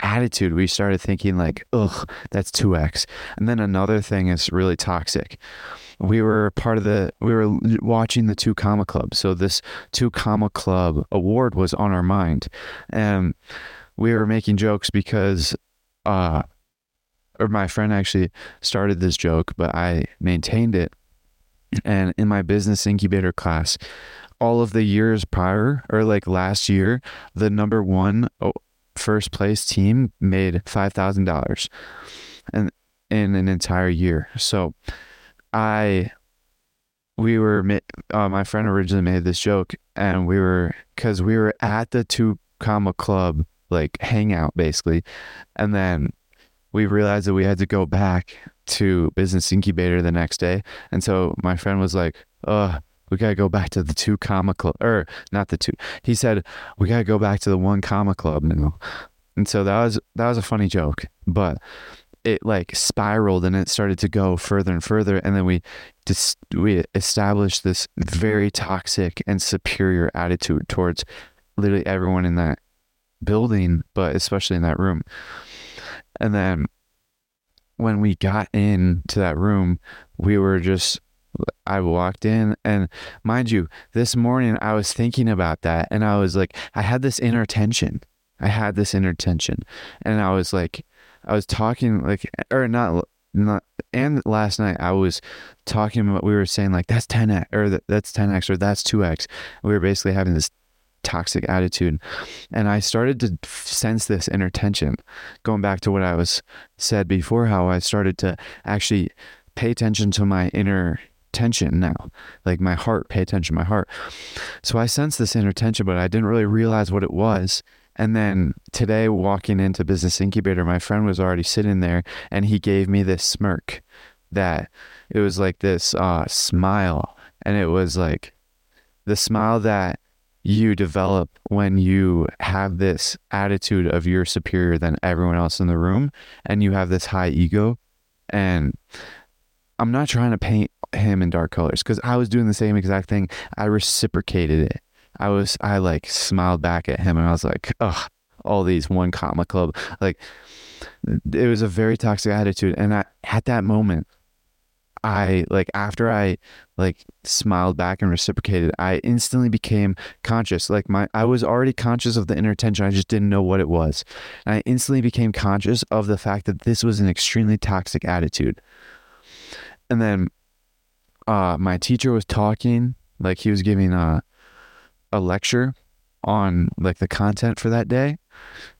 attitude we started thinking like ugh that's 2x and then another thing is really toxic we were part of the we were watching the two comma club. So this two comma club award was on our mind. And we were making jokes because uh or my friend actually started this joke but i maintained it. And in my business incubator class all of the years prior or like last year the number one first place team made $5000 and in an entire year. So I we were uh, my friend originally made this joke and we were because we were at the two comma club like hangout basically. And then we realized that we had to go back to business incubator the next day. And so my friend was like uh we gotta go back to the two comma club or not the two. He said we gotta go back to the one comma club now. And so that was that was a funny joke but it like spiraled and it started to go further and further and then we just we established this very toxic and superior attitude towards literally everyone in that building but especially in that room. And then when we got into that room we were just I walked in and mind you this morning I was thinking about that and I was like I had this inner tension. I had this inner tension and I was like I was talking like, or not, not, and last night I was talking about, we were saying like, that's 10x or that's 10x or that's 2x. We were basically having this toxic attitude. And I started to sense this inner tension going back to what I was said before, how I started to actually pay attention to my inner tension now, like my heart, pay attention to my heart. So I sensed this inner tension, but I didn't really realize what it was and then today, walking into Business Incubator, my friend was already sitting there and he gave me this smirk that it was like this uh, smile. And it was like the smile that you develop when you have this attitude of you're superior than everyone else in the room and you have this high ego. And I'm not trying to paint him in dark colors because I was doing the same exact thing. I reciprocated it. I was I like smiled back at him and I was like, oh, all these one comma club. Like it was a very toxic attitude. And I, at that moment, I like after I like smiled back and reciprocated, I instantly became conscious. Like my I was already conscious of the inner tension. I just didn't know what it was. And I instantly became conscious of the fact that this was an extremely toxic attitude. And then uh my teacher was talking, like he was giving uh a lecture on like the content for that day.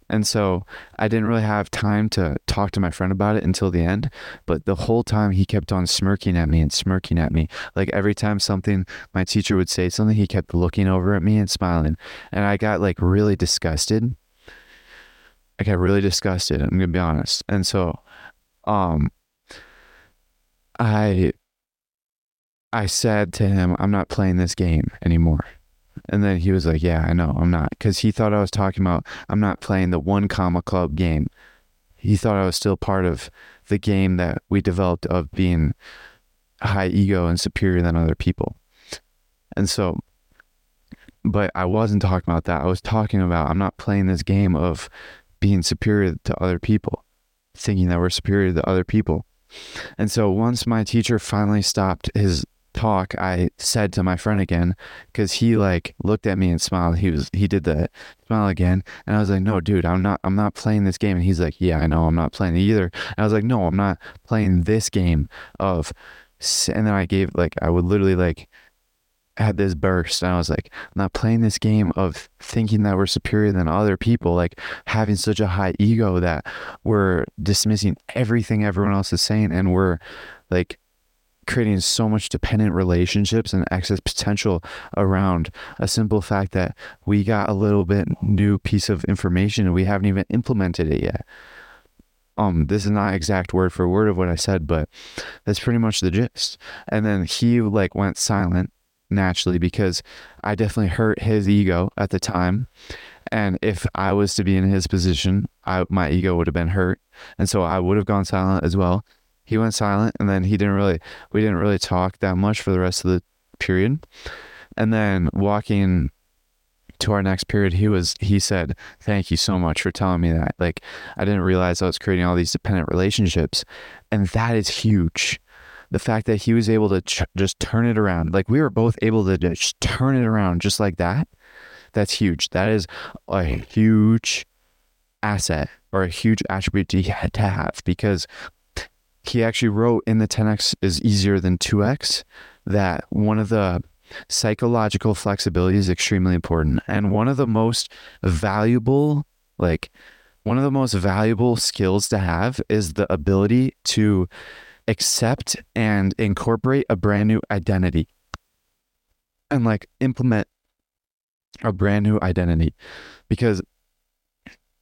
And so I didn't really have time to talk to my friend about it until the end. But the whole time he kept on smirking at me and smirking at me. Like every time something, my teacher would say something, he kept looking over at me and smiling. And I got like really disgusted. I got really disgusted. I'm going to be honest. And so, um, I, I said to him, I'm not playing this game anymore. And then he was like, Yeah, I know, I'm not. Because he thought I was talking about, I'm not playing the one comma club game. He thought I was still part of the game that we developed of being high ego and superior than other people. And so, but I wasn't talking about that. I was talking about, I'm not playing this game of being superior to other people, thinking that we're superior to other people. And so once my teacher finally stopped his talk, I said to my friend again because he like looked at me and smiled. He was he did the smile again, and I was like, "No, dude, I'm not. I'm not playing this game." And he's like, "Yeah, I know. I'm not playing it either." And I was like, "No, I'm not playing this game of." And then I gave like I would literally like had this burst and I was like, I'm not playing this game of thinking that we're superior than other people, like having such a high ego that we're dismissing everything everyone else is saying and we're like creating so much dependent relationships and excess potential around a simple fact that we got a little bit new piece of information and we haven't even implemented it yet. Um, this is not exact word for word of what I said, but that's pretty much the gist. And then he like went silent naturally because I definitely hurt his ego at the time. And if I was to be in his position, I my ego would have been hurt. And so I would have gone silent as well he went silent and then he didn't really we didn't really talk that much for the rest of the period. And then walking to our next period he was he said thank you so much for telling me that. Like i didn't realize i was creating all these dependent relationships. And that is huge. The fact that he was able to ch- just turn it around like we were both able to just turn it around just like that that's huge. That is a huge asset or a huge attribute to have because he actually wrote in the 10x is easier than 2x that one of the psychological flexibility is extremely important. And one of the most valuable like one of the most valuable skills to have is the ability to accept and incorporate a brand new identity. And like implement a brand new identity. Because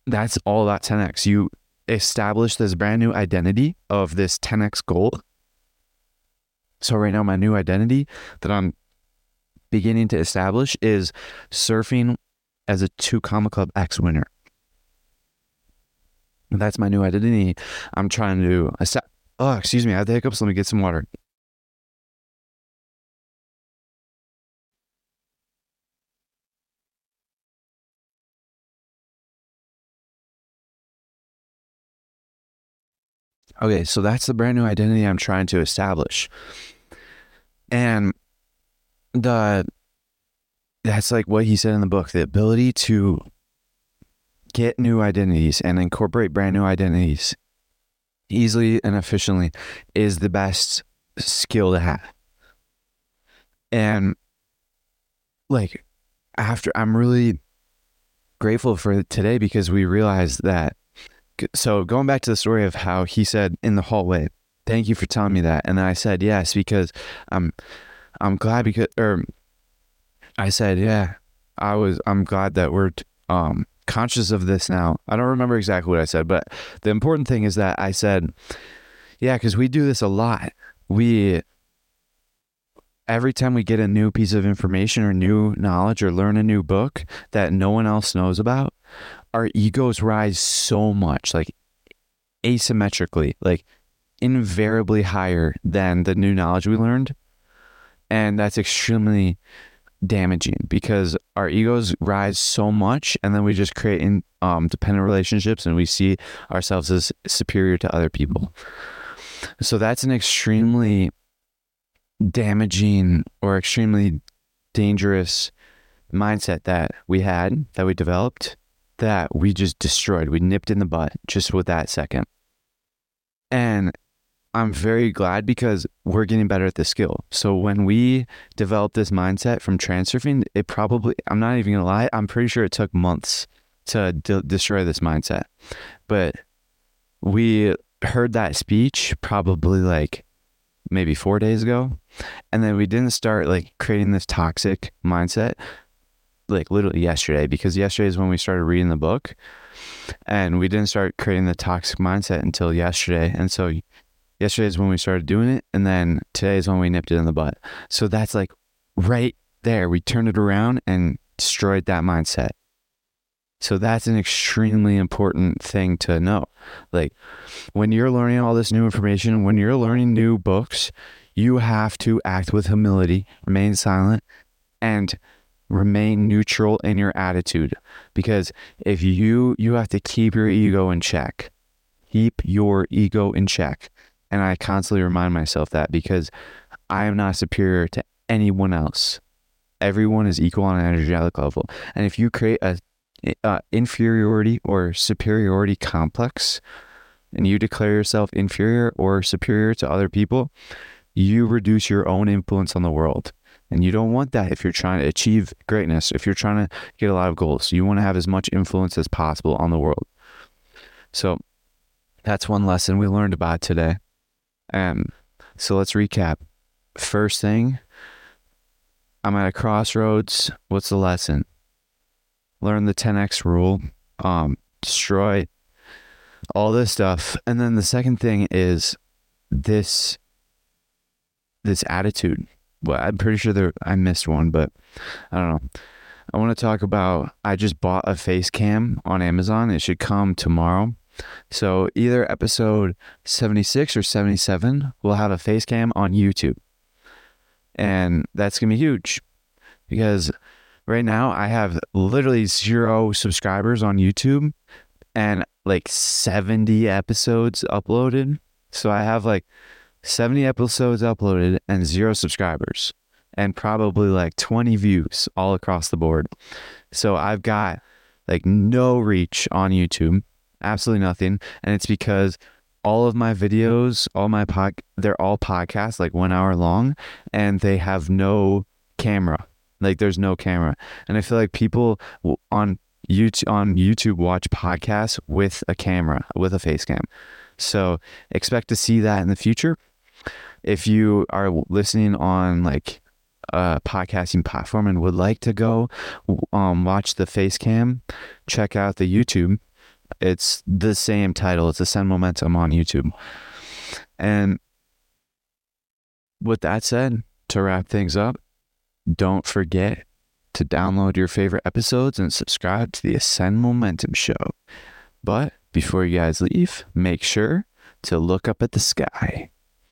that's all that 10x you establish this brand new identity of this 10x goal. So, right now, my new identity that I'm beginning to establish is surfing as a two comma club X winner. That's my new identity. I'm trying to. Oh, excuse me. I have the hiccups. Let me get some water. Okay, so that's the brand new identity I'm trying to establish. And the that's like what he said in the book, the ability to get new identities and incorporate brand new identities easily and efficiently is the best skill to have. And like after I'm really grateful for today because we realized that so going back to the story of how he said in the hallway, "Thank you for telling me that," and I said yes because I'm I'm glad because or I said yeah I was I'm glad that we're um conscious of this now. I don't remember exactly what I said, but the important thing is that I said yeah because we do this a lot. We every time we get a new piece of information or new knowledge or learn a new book that no one else knows about, our egos rise so much, like asymmetrically, like invariably higher than the new knowledge we learned. And that's extremely damaging because our egos rise so much and then we just create in, um, dependent relationships and we see ourselves as superior to other people. So that's an extremely damaging or extremely dangerous mindset that we had, that we developed that we just destroyed. We nipped in the butt just with that second. And I'm very glad because we're getting better at the skill. So when we developed this mindset from transurfing, it probably, I'm not even gonna lie, I'm pretty sure it took months to de- destroy this mindset. But we heard that speech probably like maybe four days ago. And then we didn't start like creating this toxic mindset like literally yesterday because yesterday is when we started reading the book and we didn't start creating the toxic mindset until yesterday and so yesterday is when we started doing it and then today is when we nipped it in the butt. So that's like right there. We turned it around and destroyed that mindset. So that's an extremely important thing to know. Like when you're learning all this new information when you're learning new books you have to act with humility remain silent and remain neutral in your attitude. Because if you you have to keep your ego in check. Keep your ego in check. And i constantly remind myself that because i am not superior to anyone else. Everyone is equal on an energetic level. And if you create a, a inferiority or superiority complex and you declare yourself inferior or superior to other people you reduce your own influence on the world And you don't want that if you're trying to achieve greatness, if you're trying to get a lot of goals. You want to have as much influence as possible on the world. So that's one lesson we learned about today. And so let's recap. First thing, I'm at a crossroads. What's the lesson? Learn the 10x rule. Um, destroy all this stuff. And then the second thing is this this attitude. Well, I'm pretty sure there I missed one, but I don't know. I want to talk about I just bought a face cam on Amazon. It should come tomorrow. So either episode 76 or 77 will have a face cam on YouTube. And that's going to be huge because right now I have literally zero subscribers on YouTube and like 70 episodes uploaded. So I have like 70 episodes uploaded and zero subscribers and probably like 20 views all across the board. So I've got like no reach on YouTube, absolutely nothing. And it's because all of my videos, all my pod, they're all podcasts, like one hour long, and they have no camera. Like there's no camera. And I feel like people on YouTube on YouTube watch podcasts with a camera, with a face cam. So expect to see that in the future. If you are listening on like a podcasting platform and would like to go um, watch the face cam, check out the YouTube. It's the same title. It's Ascend Momentum on YouTube. And with that said, to wrap things up, don't forget to download your favorite episodes and subscribe to the Ascend Momentum Show. But before you guys leave, make sure to look up at the sky.